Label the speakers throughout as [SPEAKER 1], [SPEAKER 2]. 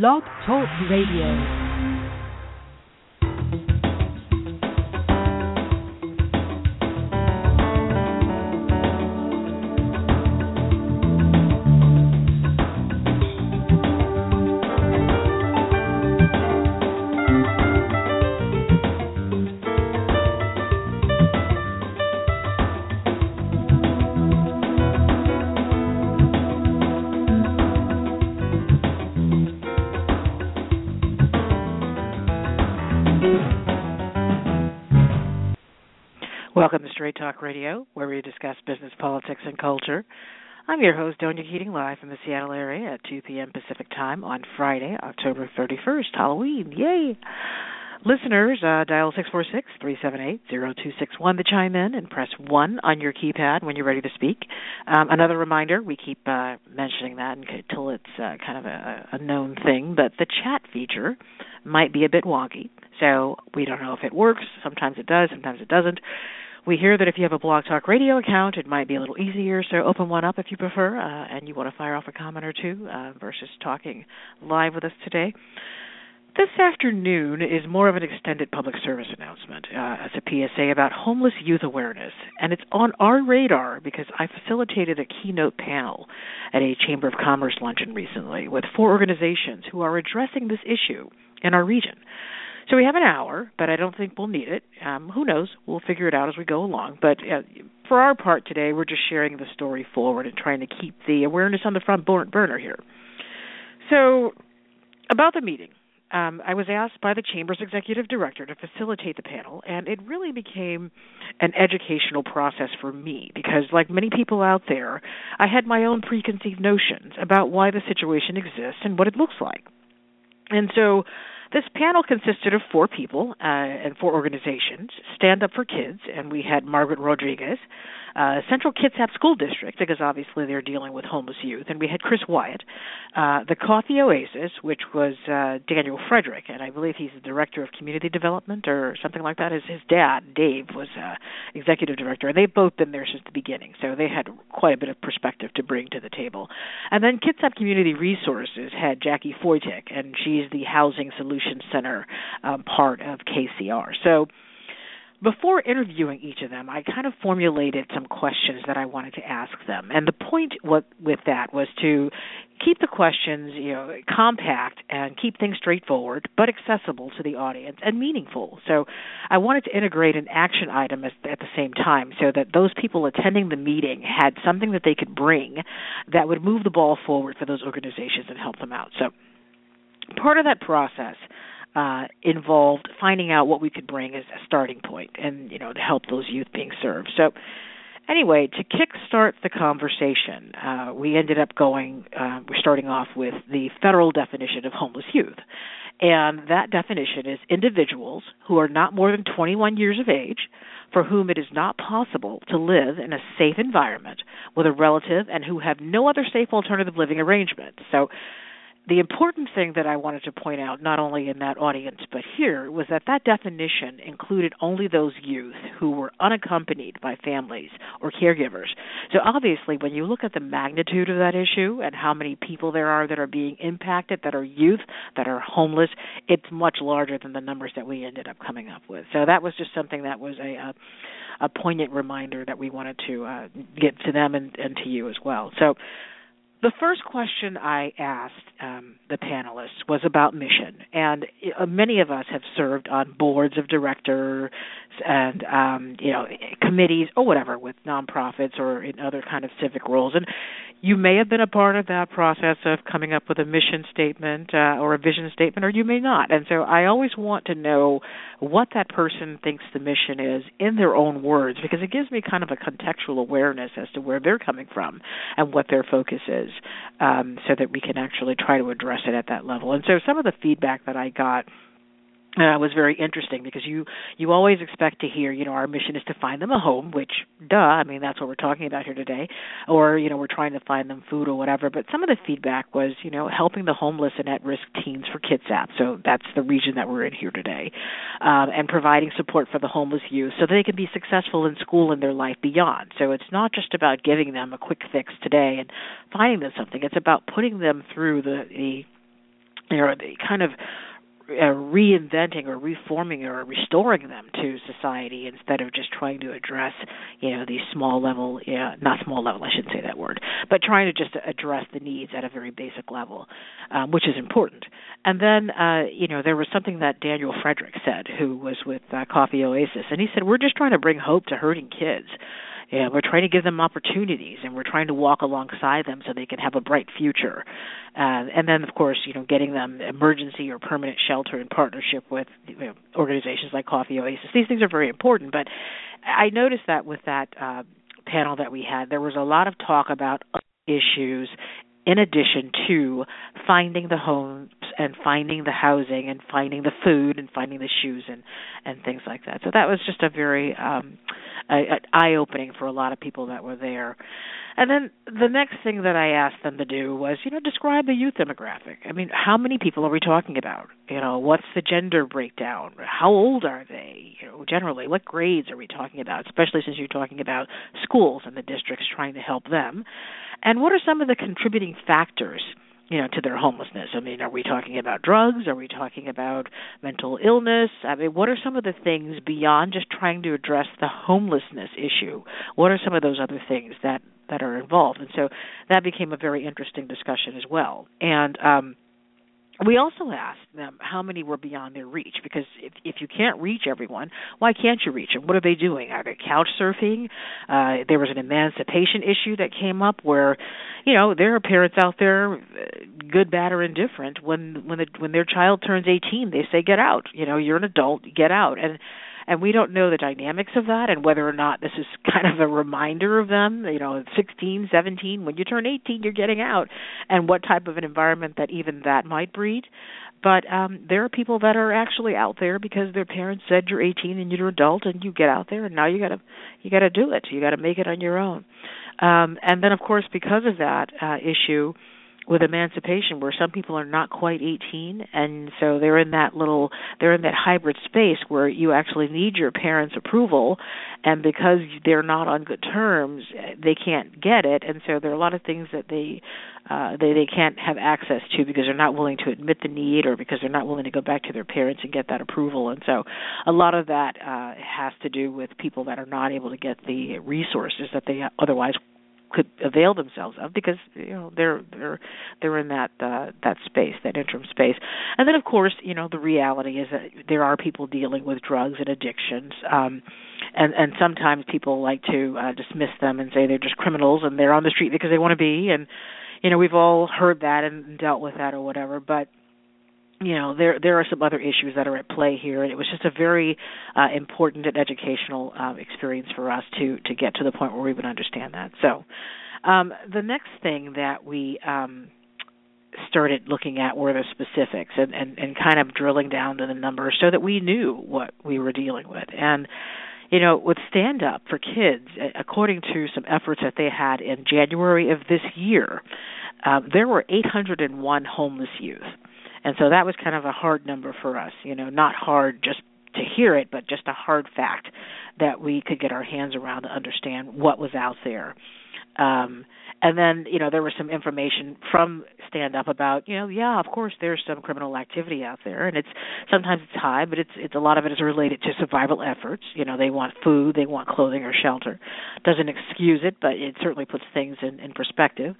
[SPEAKER 1] Blog Talk Radio.
[SPEAKER 2] Straight Talk Radio, where we discuss business, politics, and culture. I'm your host, Donia Keating, live from the Seattle area at 2 p.m. Pacific Time on Friday, October 31st, Halloween. Yay! Listeners, uh, dial 646-378-0261 to chime in and press 1 on your keypad when you're ready to speak. Um, another reminder, we keep uh, mentioning that until it's uh, kind of a, a known thing, but the chat feature might be a bit wonky. So we don't know if it works. Sometimes it does, sometimes it doesn't. We hear that if you have a Blog Talk Radio account, it might be a little easier, so open one up if you prefer, uh, and you want to fire off a comment or two uh, versus talking live with us today. This afternoon is more of an extended public service announcement uh, as a PSA about homeless youth awareness, and it's on our radar because I facilitated a keynote panel at a Chamber of Commerce luncheon recently with four organizations who are addressing this issue in our region. So we have an hour, but I don't think we'll need it. Um, who knows? We'll figure it out as we go along. But uh, for our part today, we're just sharing the story forward and trying to keep the awareness on the front burner here. So, about the meeting. Um, I was asked by the Chamber's executive director to facilitate the panel, and it really became an educational process for me because, like many people out there, I had my own preconceived notions about why the situation exists and what it looks like. And so this panel consisted of four people uh, and four organizations Stand Up for Kids, and we had Margaret Rodriguez, uh, Central Kitsap School District, because obviously they're dealing with homeless youth, and we had Chris Wyatt, uh, the Coffee Oasis, which was uh, Daniel Frederick, and I believe he's the director of community development or something like that. His, his dad, Dave, was uh, executive director, and they've both been there since the beginning, so they had quite a bit of perspective to bring to the table. And then Kitsap Community Resources had Jackie Foytik, and she's the Housing Solutions Center um, part of KCR. So before interviewing each of them, I kind of formulated some questions that I wanted to ask them. And the point with, with that was to keep the questions, you know, compact and keep things straightforward but accessible to the audience and meaningful. So I wanted to integrate an action item at, at the same time so that those people attending the meeting had something that they could bring that would move the ball forward for those organizations and help them out. So part of that process uh, involved finding out what we could bring as a starting point and you know to help those youth being served. So anyway to kickstart the conversation uh, we ended up going uh, we're starting off with the federal definition of homeless youth. And that definition is individuals who are not more than 21 years of age for whom it is not possible to live in a safe environment with a relative and who have no other safe alternative living arrangement. So the important thing that I wanted to point out, not only in that audience but here, was that that definition included only those youth who were unaccompanied by families or caregivers. So obviously, when you look at the magnitude of that issue and how many people there are that are being impacted, that are youth, that are homeless, it's much larger than the numbers that we ended up coming up with. So that was just something that was a, a a poignant reminder that we wanted to uh, get to them and, and to you as well. So the first question I asked um, the panelists was about mission, and uh, many of us have served on boards of directors and um, you know committees or whatever with nonprofits or in other kind of civic roles. And you may have been a part of that process of coming up with a mission statement uh, or a vision statement, or you may not. And so I always want to know what that person thinks the mission is in their own words because it gives me kind of a contextual awareness as to where they're coming from and what their focus is, um, so that we can actually try to address it at that level. And so some of the feedback that I got uh, was very interesting because you you always expect to hear you know our mission is to find them a home which duh i mean that's what we're talking about here today or you know we're trying to find them food or whatever but some of the feedback was you know helping the homeless and at risk teens for kitsap so that's the region that we're in here today um, and providing support for the homeless youth so they can be successful in school and their life beyond. So it's not just about giving them a quick fix today and finding them something. It's about putting them through the the you know, the kind of uh, reinventing or reforming or restoring them to society instead of just trying to address you know these small level yeah not small level I shouldn't say that word but trying to just address the needs at a very basic level um, which is important. And then uh, you know there was something that Daniel Frederick said who was with uh, Coffee Oasis and he said we're just trying to bring hope to hurting kids yeah, we're trying to give them opportunities, and we're trying to walk alongside them so they can have a bright future. Uh, and then, of course, you know, getting them emergency or permanent shelter in partnership with you know, organizations like Coffee Oasis. These things are very important. But I noticed that with that uh, panel that we had, there was a lot of talk about issues in addition to finding the homes and finding the housing and finding the food and finding the shoes and and things like that. So that was just a very um eye opening for a lot of people that were there. And then the next thing that I asked them to do was, you know, describe the youth demographic. I mean, how many people are we talking about? You know, what's the gender breakdown? How old are they? You know, generally, what grades are we talking about? Especially since you're talking about schools and the districts trying to help them. And what are some of the contributing factors? You know to their homelessness. I mean are we talking about drugs? Are we talking about mental illness? I mean what are some of the things beyond just trying to address the homelessness issue? What are some of those other things that that are involved? And so that became a very interesting discussion as well. And um we also asked them how many were beyond their reach because if if you can't reach everyone why can't you reach them what are they doing? Are they couch surfing? Uh there was an emancipation issue that came up where you know there are parents out there good bad or indifferent. When when the when their child turns 18 they say get out. You know you're an adult. Get out. And and we don't know the dynamics of that and whether or not this is kind of a reminder of them you know 16 17 when you turn 18 you're getting out and what type of an environment that even that might breed. But um there are people that are actually out there because their parents said you're 18 and you're an adult and you get out there and now you got to you got to do it. You got to make it on your own. Um and then of course because of that uh issue with emancipation where some people are not quite 18 and so they're in that little they're in that hybrid space where you actually need your parents approval and because they're not on good terms they can't get it and so there are a lot of things that they uh they they can't have access to because they're not willing to admit the need or because they're not willing to go back to their parents and get that approval and so a lot of that uh has to do with people that are not able to get the resources that they otherwise could avail themselves of because you know they're they're they're in that uh, that space that interim space. And then of course you know the reality is that there are people dealing with drugs and addictions um and and sometimes people like to uh, dismiss them and say they're just criminals and they're on the street because they want to be. And you know we've all heard that and dealt with that or whatever but you know there there are some other issues that are at play here and it was just a very uh, important and educational uh, experience for us to to get to the point where we would understand that. So um, the next thing that we um, started looking at were the specifics and, and and kind of drilling down to the numbers so that we knew what we were dealing with. And you know with stand up for kids according to some efforts that they had in January of this year uh, there were 801 homeless youth and so that was kind of a hard number for us you know not hard just to hear it but just a hard fact that we could get our hands around to understand what was out there. Um and then you know there was some information from stand up about you know yeah of course there's some criminal activity out there and it's sometimes it's high but it's it's a lot of it is related to survival efforts. You know they want food they want clothing or shelter. Doesn't excuse it but it certainly puts things in in perspective.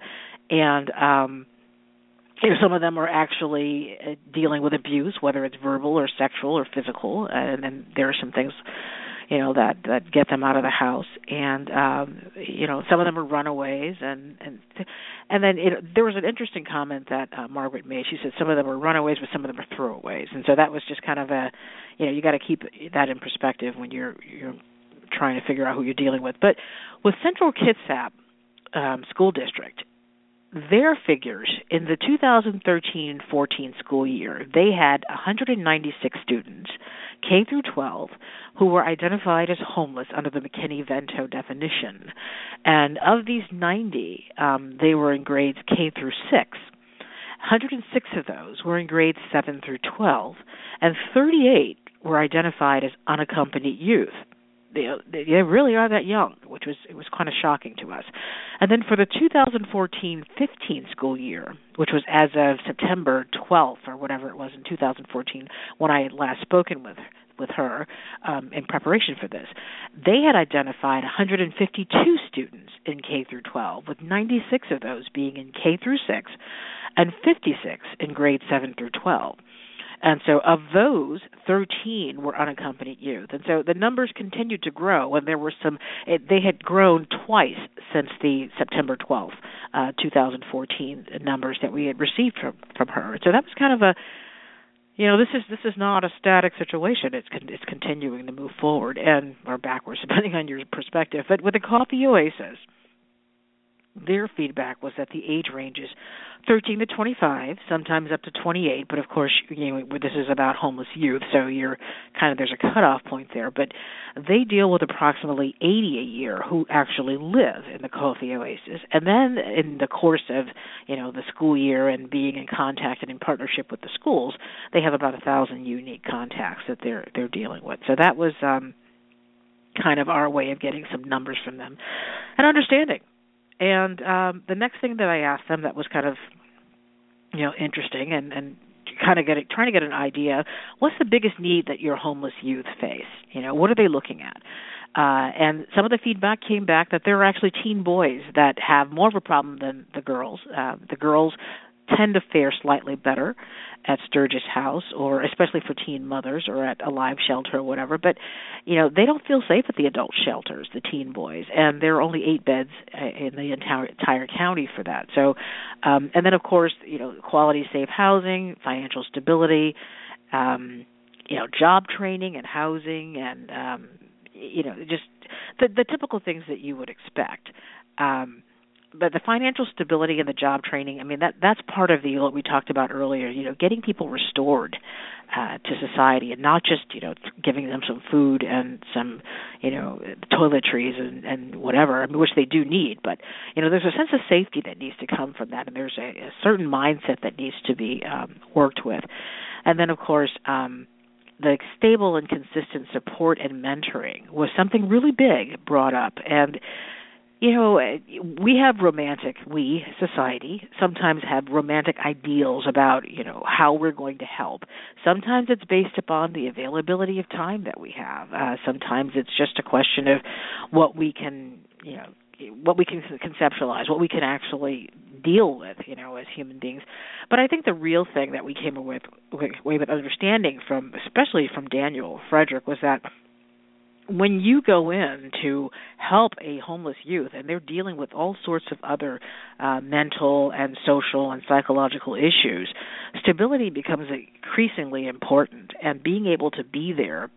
[SPEAKER 2] And um you know, some of them are actually uh, dealing with abuse, whether it's verbal or sexual or physical, and then there are some things, you know, that that get them out of the house, and um, you know, some of them are runaways, and and and then it, there was an interesting comment that uh, Margaret made. She said some of them are runaways, but some of them are throwaways, and so that was just kind of a, you know, you got to keep that in perspective when you're you're trying to figure out who you're dealing with. But with Central Kitsap um, School District, their figures in the 2013-14 school year, they had 196 students, K through 12, who were identified as homeless under the McKinney-Vento definition. And of these 90, um, they were in grades K through 6. 106 of those were in grades 7 through 12, and 38 were identified as unaccompanied youth they, they really are that young, which was it was kind of shocking to us. And then for the 2014-15 school year, which was as of September 12th or whatever it was in 2014 when I had last spoken with with her um, in preparation for this, they had identified 152 students in K through 12, with 96 of those being in K through 6 and 56 in grade 7 through 12. And so, of those, 13 were unaccompanied youth. And so the numbers continued to grow, and there were some, it, they had grown twice since the September 12th, uh, 2014 numbers that we had received from, from her. So that was kind of a, you know, this is this is not a static situation. It's con- it's continuing to move forward and or backwards, depending on your perspective. But with the Coffee Oasis, their feedback was that the age ranges 13 to 25, sometimes up to 28. But of course, you know, this is about homeless youth, so you're kind of there's a cutoff point there. But they deal with approximately 80 a year who actually live in the Coffee Oasis, and then in the course of you know the school year and being in contact and in partnership with the schools, they have about a thousand unique contacts that they're they're dealing with. So that was. um kind of our way of getting some numbers from them and understanding and um, the next thing that I asked them that was kind of, you know, interesting and and kind of getting trying to get an idea, what's the biggest need that your homeless youth face? You know, what are they looking at? Uh, and some of the feedback came back that there are actually teen boys that have more of a problem than the girls. Uh, the girls tend to fare slightly better at Sturgis House or especially for teen mothers or at a live shelter or whatever. But you know they don't feel safe at the adult shelters the teen boys and there are only 8 beds uh, in the entire entire county for that. So um and then of course you know quality safe housing financial stability um you know job training and housing and um you know just the the typical things that you would expect. Um but the financial stability and the job training, I mean that that's part of the what we talked about earlier, you know, getting people restored uh to society and not just, you know, giving them some food and some, you know, toiletries and and whatever, I mean, which they do need, but you know, there's a sense of safety that needs to come from that and there's a, a certain mindset that needs to be um worked with. And then of course, um the stable and consistent support and mentoring was something really big brought up and you know we have romantic we society sometimes have romantic ideals about you know how we're going to help. Sometimes it's based upon the availability of time that we have. Uh sometimes it's just a question of what we can you know what we can conceptualize what we can actually deal with you know as human beings. But i think the real thing that we came away with, away with understanding from especially from daniel frederick was that when you go in to help a homeless youth and they're dealing with all sorts of other uh, mental and social and psychological issues, stability becomes increasingly important, and being able to be there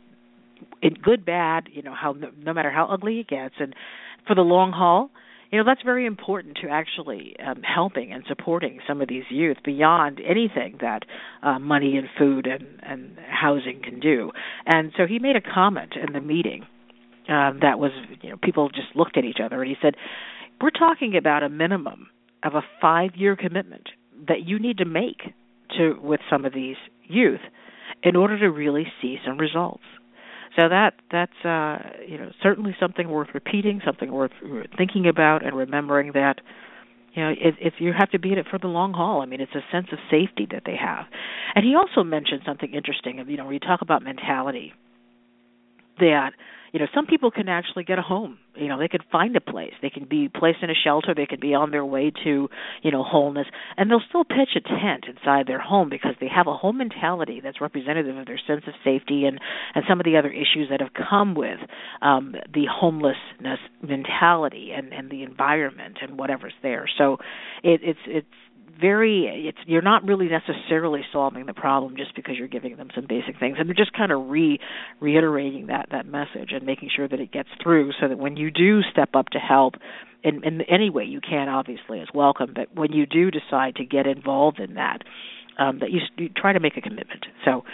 [SPEAKER 2] in good, bad, you know, how no matter how ugly it gets, and for the long haul, you know that's very important to actually um, helping and supporting some of these youth beyond anything that uh, money and food and, and housing can do. And so he made a comment in the meeting um, that was you know people just looked at each other and he said, "We're talking about a minimum of a five-year commitment that you need to make to with some of these youth in order to really see some results." So that that's uh, you know certainly something worth repeating, something worth thinking about, and remembering that you know if, if you have to be in it for the long haul. I mean, it's a sense of safety that they have. And he also mentioned something interesting. Of you know, when you talk about mentality, that you know some people can actually get a home. You know they could find a place. They can be placed in a shelter. They could be on their way to you know wholeness. And they'll still pitch a tent inside their home because they have a home mentality that's representative of their sense of safety and and some of the other issues that have come with um the homelessness mentality and and the environment and whatever's there. So it it's it's very it's you're not really necessarily solving the problem just because you're giving them some basic things. And they're just kind of re reiterating that that message and making sure that it gets through so that when you do step up to help in in any way you can obviously is welcome but when you do decide to get involved in that um that you, you try to make a commitment. So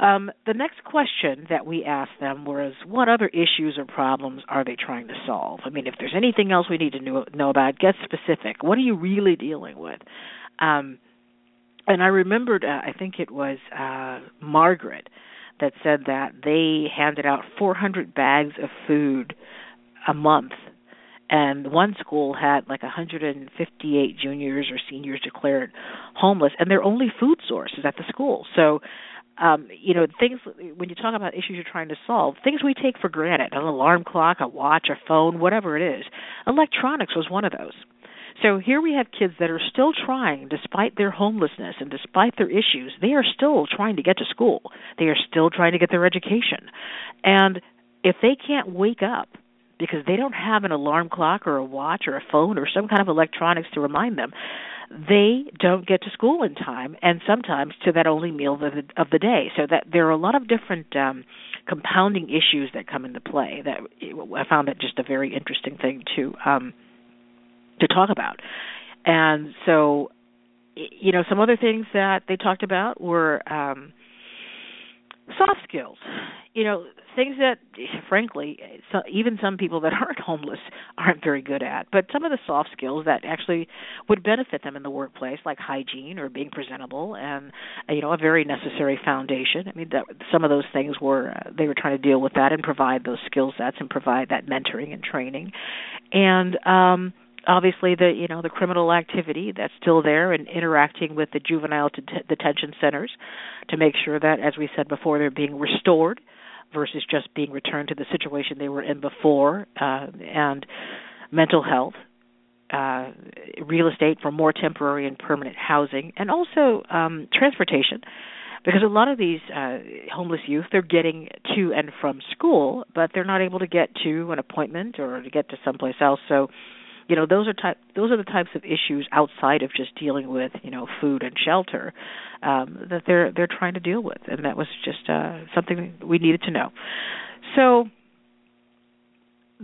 [SPEAKER 2] um, the next question that we asked them was, what other issues or problems are they trying to solve? I mean, if there's anything else we need to know, know about, get specific. What are you really dealing with? Um, and I remembered, uh, I think it was uh, Margaret that said that they handed out 400 bags of food a month and one school had like 158 juniors or seniors declared homeless and their only food source is at the school so um you know things when you talk about issues you're trying to solve things we take for granted an alarm clock a watch a phone whatever it is electronics was one of those so here we have kids that are still trying, despite their homelessness and despite their issues, they are still trying to get to school. They are still trying to get their education. And if they can't wake up because they don't have an alarm clock or a watch or a phone or some kind of electronics to remind them, they don't get to school in time and sometimes to that only meal of the, of the day. So that there are a lot of different um compounding issues that come into play that I found that just a very interesting thing to um to talk about. And so, you know, some other things that they talked about were um, soft skills. You know, things that, frankly, so even some people that aren't homeless aren't very good at. But some of the soft skills that actually would benefit them in the workplace, like hygiene or being presentable, and you know, a very necessary foundation. I mean, that, some of those things were uh, they were trying to deal with that and provide those skill sets and provide that mentoring and training, and um obviously the you know the criminal activity that's still there and interacting with the juvenile det- detention centers to make sure that as we said before they're being restored versus just being returned to the situation they were in before uh, and mental health uh, real estate for more temporary and permanent housing and also um, transportation. Because a lot of these uh, homeless youth they're getting to and from school but they're not able to get to an appointment or to get to someplace else. So you know those are type those are the types of issues outside of just dealing with you know food and shelter um, that they're they're trying to deal with, and that was just uh, something we needed to know. So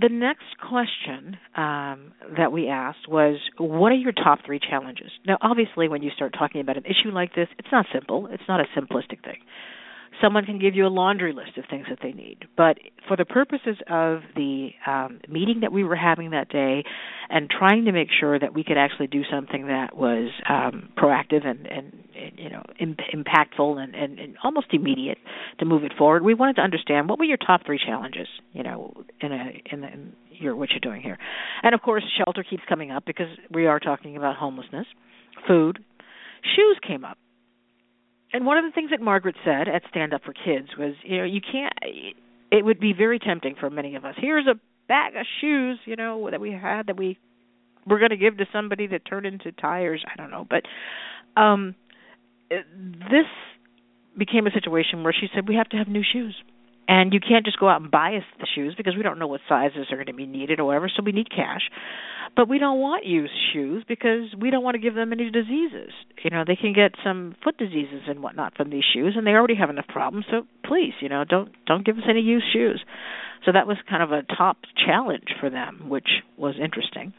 [SPEAKER 2] the next question um, that we asked was, "What are your top three challenges?" Now, obviously, when you start talking about an issue like this, it's not simple. It's not a simplistic thing someone can give you a laundry list of things that they need. But for the purposes of the um, meeting that we were having that day, and trying to make sure that we could actually do something that was um, proactive and, and, and you know Im- impactful and, and, and almost immediate to move it forward, we wanted to understand what were your top three challenges, you know, in a in, the, in your what you're doing here, and of course shelter keeps coming up because we are talking about homelessness, food, shoes came up and one of the things that Margaret said at Stand Up for Kids was, you know, you can't. It would be very tempting for many of us. Here's a bag of shoes, you know, that we had that we were going to give to somebody that turned into tires. I don't know, but um this became a situation where she said we have to have new shoes and you can't just go out and buy us the shoes because we don't know what sizes are going to be needed or whatever so we need cash. But we don't want used shoes because we don't want to give them any diseases. You know they can get some foot diseases and whatnot from these shoes and they already have enough problems so please you know don't don't give us any used shoes. So that was kind of a top challenge for them which was interesting.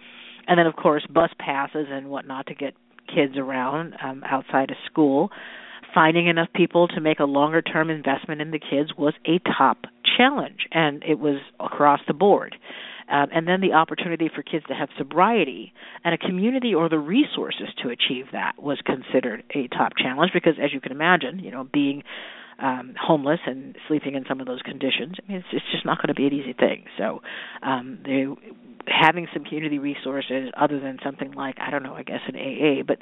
[SPEAKER 2] And then of course bus passes and whatnot to get kids around um outside of school finding enough people to make a longer term investment in the kids was a top challenge and it was across the board um, and then the opportunity for kids to have sobriety and a community or the resources to achieve that was considered a top challenge because as you can imagine you know being um, homeless and sleeping in some of those conditions. I mean, it's, it's just not going to be an easy thing. So, um, they, having some community resources other than something like I don't know, I guess an AA, but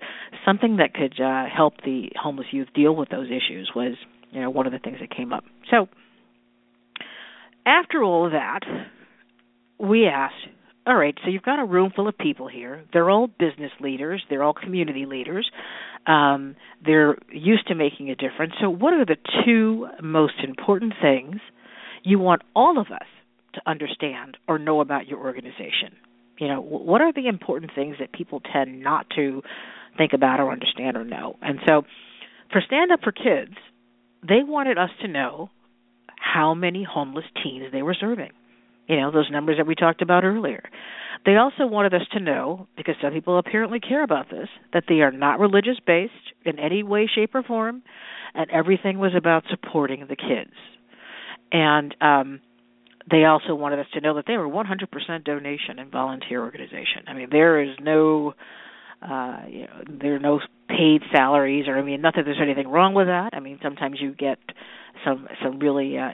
[SPEAKER 2] something that could uh, help the homeless youth deal with those issues was, you know, one of the things that came up. So, after all of that, we asked, all right, so you've got a room full of people here. They're all business leaders, they're all community leaders. Um, they're used to making a difference. So, what are the two most important things you want all of us to understand or know about your organization? You know, what are the important things that people tend not to think about or understand or know? And so, for Stand Up for Kids, they wanted us to know how many homeless teens they were serving you know those numbers that we talked about earlier they also wanted us to know because some people apparently care about this that they are not religious based in any way shape or form and everything was about supporting the kids and um they also wanted us to know that they were 100% donation and volunteer organization i mean there is no uh you know there are no paid salaries or i mean not that there's anything wrong with that i mean sometimes you get some some really uh,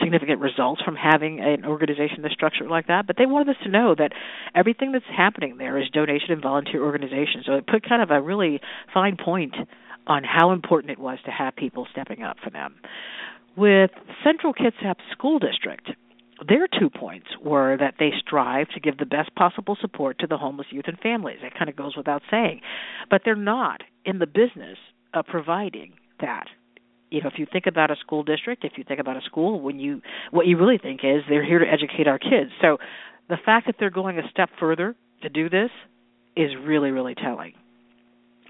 [SPEAKER 2] significant results from having an organization that's structured like that. But they wanted us to know that everything that's happening there is donation and volunteer organization. So it put kind of a really fine point on how important it was to have people stepping up for them. With Central Kitsap School District, their two points were that they strive to give the best possible support to the homeless youth and families. That kind of goes without saying. But they're not in the business of providing that. You know, if you think about a school district, if you think about a school, when you what you really think is they're here to educate our kids. So the fact that they're going a step further to do this is really, really telling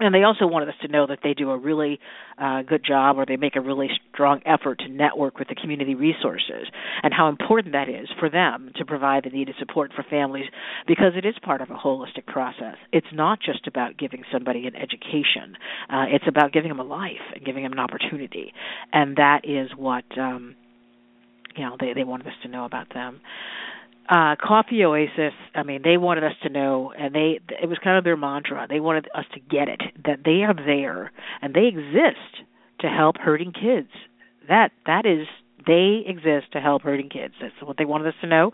[SPEAKER 2] and they also wanted us to know that they do a really uh, good job or they make a really strong effort to network with the community resources and how important that is for them to provide the needed support for families because it is part of a holistic process. It's not just about giving somebody an education, uh, it's about giving them a life and giving them an opportunity. And that is what. Um, you know, they they wanted us to know about them uh coffee oasis i mean they wanted us to know and they it was kind of their mantra. They wanted us to get it that they are there and they exist to help hurting kids. That that is they exist to help hurting kids. That's what they wanted us to know.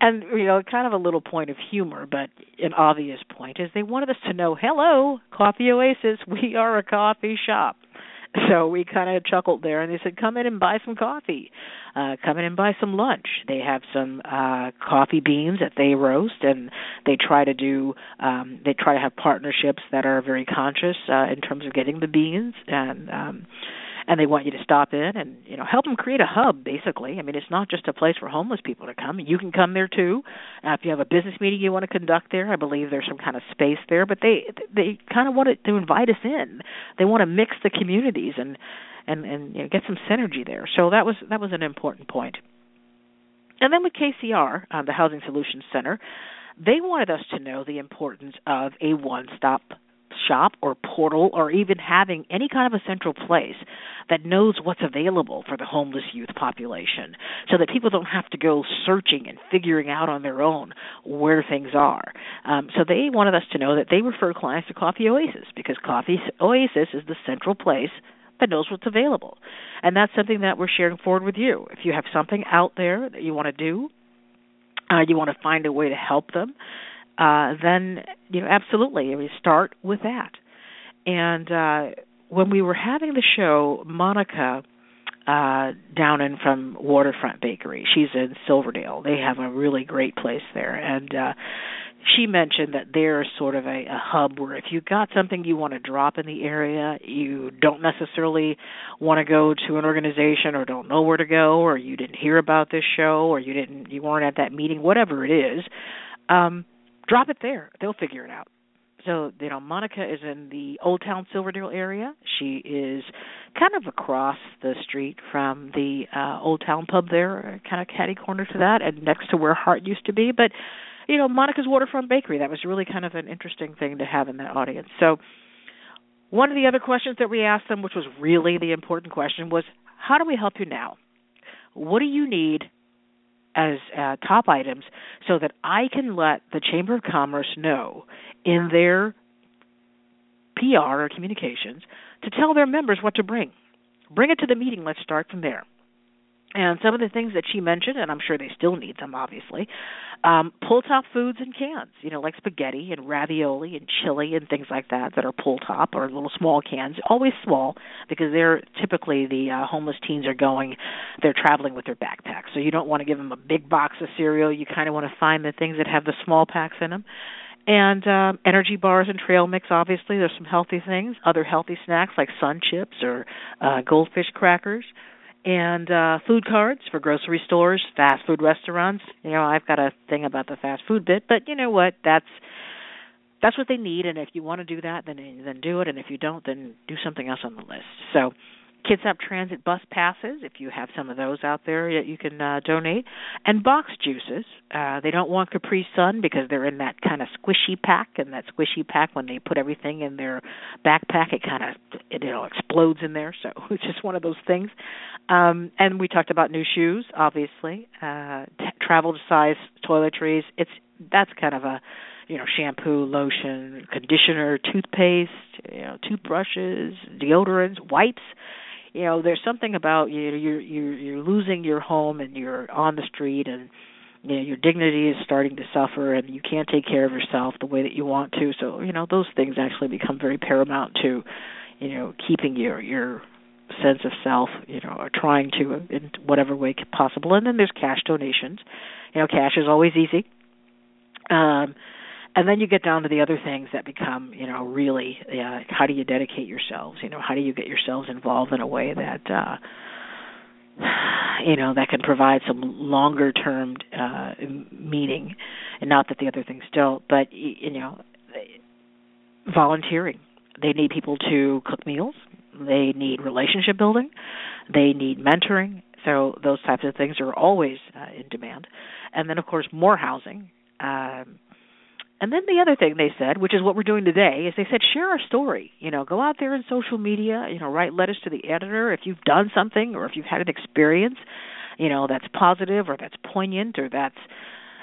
[SPEAKER 2] And you know kind of a little point of humor but an obvious point is they wanted us to know hello coffee oasis we are a coffee shop so we kind of chuckled there and they said come in and buy some coffee. Uh come in and buy some lunch. They have some uh coffee beans that they roast and they try to do um they try to have partnerships that are very conscious uh in terms of getting the beans and um and they want you to stop in and you know help them create a hub basically. I mean it's not just a place for homeless people to come. You can come there too. Uh, if you have a business meeting you want to conduct there i believe there's some kind of space there but they they kind of want to invite us in. They want to mix the communities and and and you know, get some synergy there. So that was that was an important point. and then with kcr uh, the housing solutions center they wanted us to know the importance of a one stop shop or portal or even having any kind of a central place that knows what's available for the homeless youth population so that people don't have to go searching and figuring out on their own where things are. Um, so they wanted us to know that they refer clients to Coffee Oasis because Coffee Oasis is the central place that knows what's available. And that's something that we're sharing forward with you. If you have something out there that you want to do, uh, you want to find a way to help them, uh, then you know absolutely we start with that. And uh, when we were having the show, Monica uh down in from Waterfront Bakery. She's in Silverdale. They have a really great place there and uh she mentioned that they're sort of a, a hub where if you got something you want to drop in the area, you don't necessarily want to go to an organization or don't know where to go or you didn't hear about this show or you didn't you weren't at that meeting, whatever it is, um drop it there. They'll figure it out. So, you know, Monica is in the Old Town Silverdale area. She is kind of across the street from the uh Old Town pub there, kind of catty corner to that and next to where Hart used to be, but you know, Monica's Waterfront Bakery, that was really kind of an interesting thing to have in that audience. So, one of the other questions that we asked them, which was really the important question, was how do we help you now? What do you need as uh, top items so that I can let the Chamber of Commerce know in their PR or communications to tell their members what to bring. Bring it to the meeting. Let's start from there. And some of the things that she mentioned, and I'm sure they still need them, obviously, um, pull top foods and cans, you know, like spaghetti and ravioli and chili and things like that that are pull top or little small cans, always small because they're typically the uh, homeless teens are going, they're traveling with their backpacks. So you don't want to give them a big box of cereal. You kind of want to find the things that have the small packs in them and um, energy bars and trail mix. Obviously, there's some healthy things. Other healthy snacks like sun chips or uh, goldfish crackers and uh food cards for grocery stores, fast food restaurants. You know, I've got a thing about the fast food bit, but you know what? That's that's what they need and if you want to do that then then do it and if you don't then do something else on the list. So Kitsap Transit bus passes, if you have some of those out there that you can uh, donate, and box juices. Uh, they don't want Capri Sun because they're in that kind of squishy pack, and that squishy pack when they put everything in their backpack, it kind of it you know explodes in there. So it's just one of those things. Um, and we talked about new shoes, obviously, uh, t- travel size toiletries. It's that's kind of a you know shampoo, lotion, conditioner, toothpaste, you know toothbrushes, deodorants, wipes you know there's something about you know, you're you're you're losing your home and you're on the street and you know your dignity is starting to suffer and you can't take care of yourself the way that you want to. So you know those things actually become very paramount to you know keeping your your sense of self you know or trying to in whatever way possible. And then there's cash donations. You know cash is always easy. Um and then you get down to the other things that become you know really uh, how do you dedicate yourselves? You know how do you get yourselves involved in a way that uh you know that can provide some longer term uh meaning? And not that the other things don't but you know volunteering. They need people to cook meals. They need relationship building. They need mentoring. So those types of things are always uh, in demand. And then of course more housing. Um and then the other thing they said, which is what we're doing today, is they said share our story. You know, go out there in social media. You know, write letters to the editor if you've done something or if you've had an experience. You know, that's positive or that's poignant or that's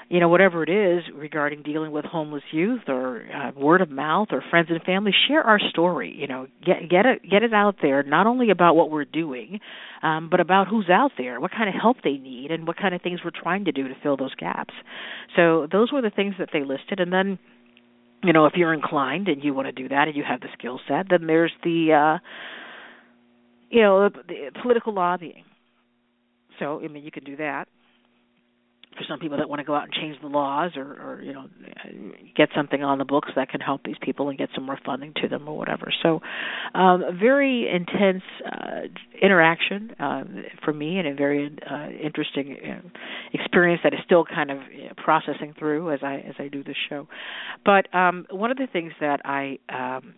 [SPEAKER 2] you know whatever it is regarding dealing with homeless youth or uh, word of mouth or friends and family share our story you know. Get get it get it out there not only about what we're doing um but about who's out there what kind of help they need and what kind of things we're trying to do to fill those gaps. So those were the things that they listed and then you know if you're inclined and you want to do that and you have the skill set then there's the uh you know the, the political lobbying. So i mean you can do that for some people that want to go out and change the laws or, or you know get something on the books that can help these people and get some more funding to them or whatever. So, um, a very intense uh, interaction uh, for me and a very uh, interesting uh, experience that is still kind of processing through as I as I do this show. But um, one of the things that I um,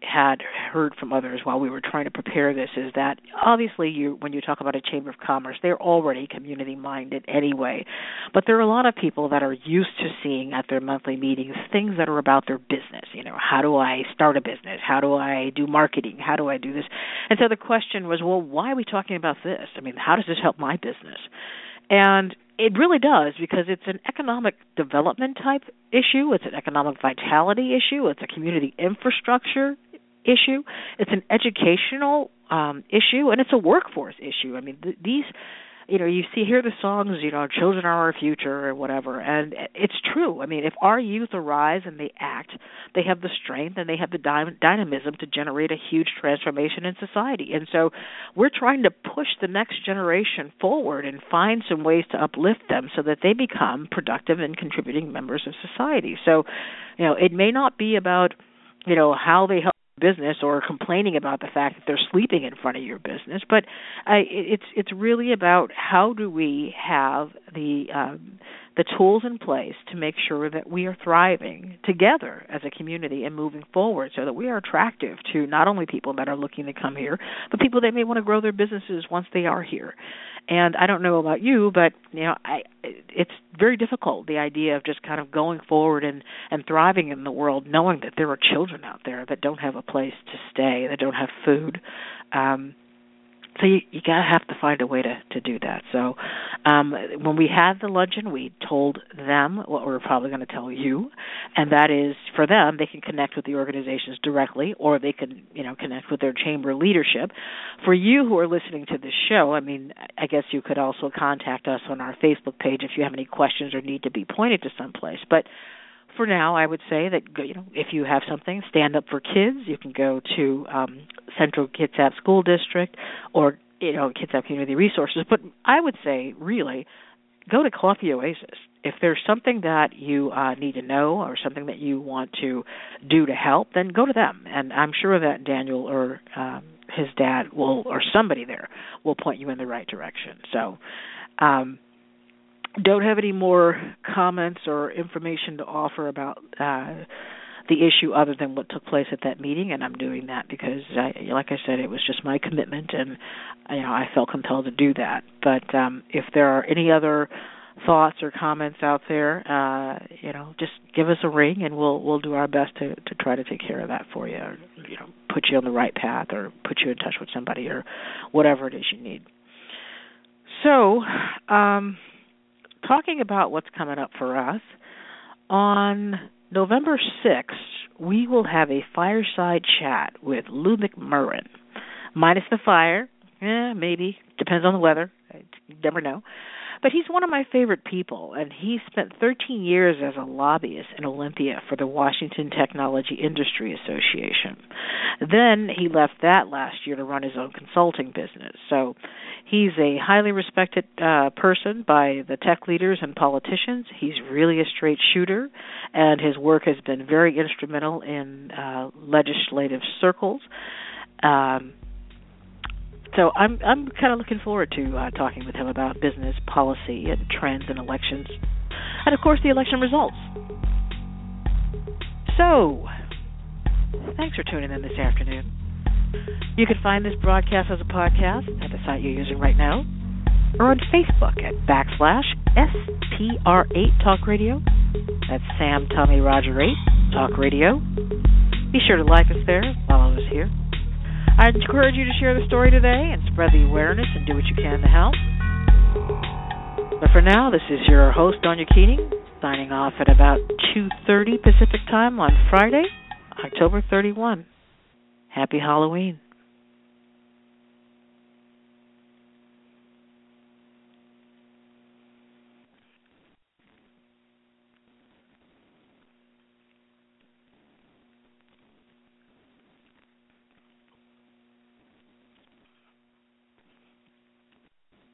[SPEAKER 2] had heard from others while we were trying to prepare this is that obviously you when you talk about a chamber of commerce they're already community minded anyway. But there are a lot of people that are used to seeing at their monthly meetings things that are about their business. You know how do i start a business? How do i do marketing? How do i do this? And so the question was well why are we talking about this? I mean how does this help my business? And it really does because it's an economic development type issue, it's an economic vitality issue, it's a community infrastructure issue, it's an educational um, issue, and it's a workforce issue. I mean, th- these you know you see hear the songs you know children are our future or whatever and it's true. I mean if our youth arise and they act they have the strength and they have the dy- dynamism to generate a huge transformation in society. And so we're trying to push the next generation forward and find some ways to uplift them so that they become productive and contributing members of society. So you know it may not be about you know how they help business or complaining about the fact that they're sleeping in front of your business but I, it's it's really about how do we have the um, the tools in place to make sure that we are thriving together as a community and moving forward so that we are attractive to not only people that are looking to come here but people that may want to grow their businesses once they are here and I don't know about you, but you know, I it's very difficult the idea of just kind of going forward and and thriving in the world knowing that there are children out there that don't have a place to stay, that don't have food. Um so you you gotta have to find a way to to do that. So um when we had the luncheon, we told them what we're probably going to tell you, and that is for them they can connect with the organizations directly, or they can you know connect with their chamber leadership. For you who are listening to this show, I mean, I guess you could also contact us on our Facebook page if you have any questions or need to be pointed to someplace, but for now, I would say that you know if you have something, stand up for kids. You can go to um, Central Kitsap School District or you know Kitsap Community Resources. But I would say really go to Coffee Oasis. If there's something that you uh, need to know or something that you want to do to help, then go to them. And I'm sure that Daniel or um, his dad will or somebody there will point you in the right direction. So. Um, don't have any more comments or information to offer about uh, the issue other than what took place at that meeting, and I'm doing that because, I, like I said, it was just my commitment, and you know I felt compelled to do that. But um, if there are any other thoughts or comments out there, uh, you know, just give us a ring, and we'll we'll do our best to to try to take care of that for you, or, you know, put you on the right path, or put you in touch with somebody, or whatever it is you need. So. um talking about what's coming up for us, on November 6th, we will have a fireside chat with Lew McMurran. minus the fire. Maybe depends on the weather. You never know. But he's one of my favorite people, and he spent 13 years as a lobbyist in Olympia for the Washington Technology Industry Association. Then he left that last year to run his own consulting business. So he's a highly respected uh, person by the tech leaders and politicians. He's really a straight shooter, and his work has been very instrumental in uh, legislative circles. Um, so I'm I'm kind of looking forward to uh, talking with him about business policy and trends and elections, and of course the election results. So, thanks for tuning in this afternoon. You can find this broadcast as a podcast at the site you're using right now, or on Facebook at backslash STR8 Talk Radio. That's Sam Tommy Roger 8 Talk Radio. Be sure to like us there, follow us here. I encourage you to share the story today and spread the awareness and do what you can to help. But for now, this is your host, Donya Keating, signing off at about 2.30 Pacific Time on Friday, October 31. Happy Halloween.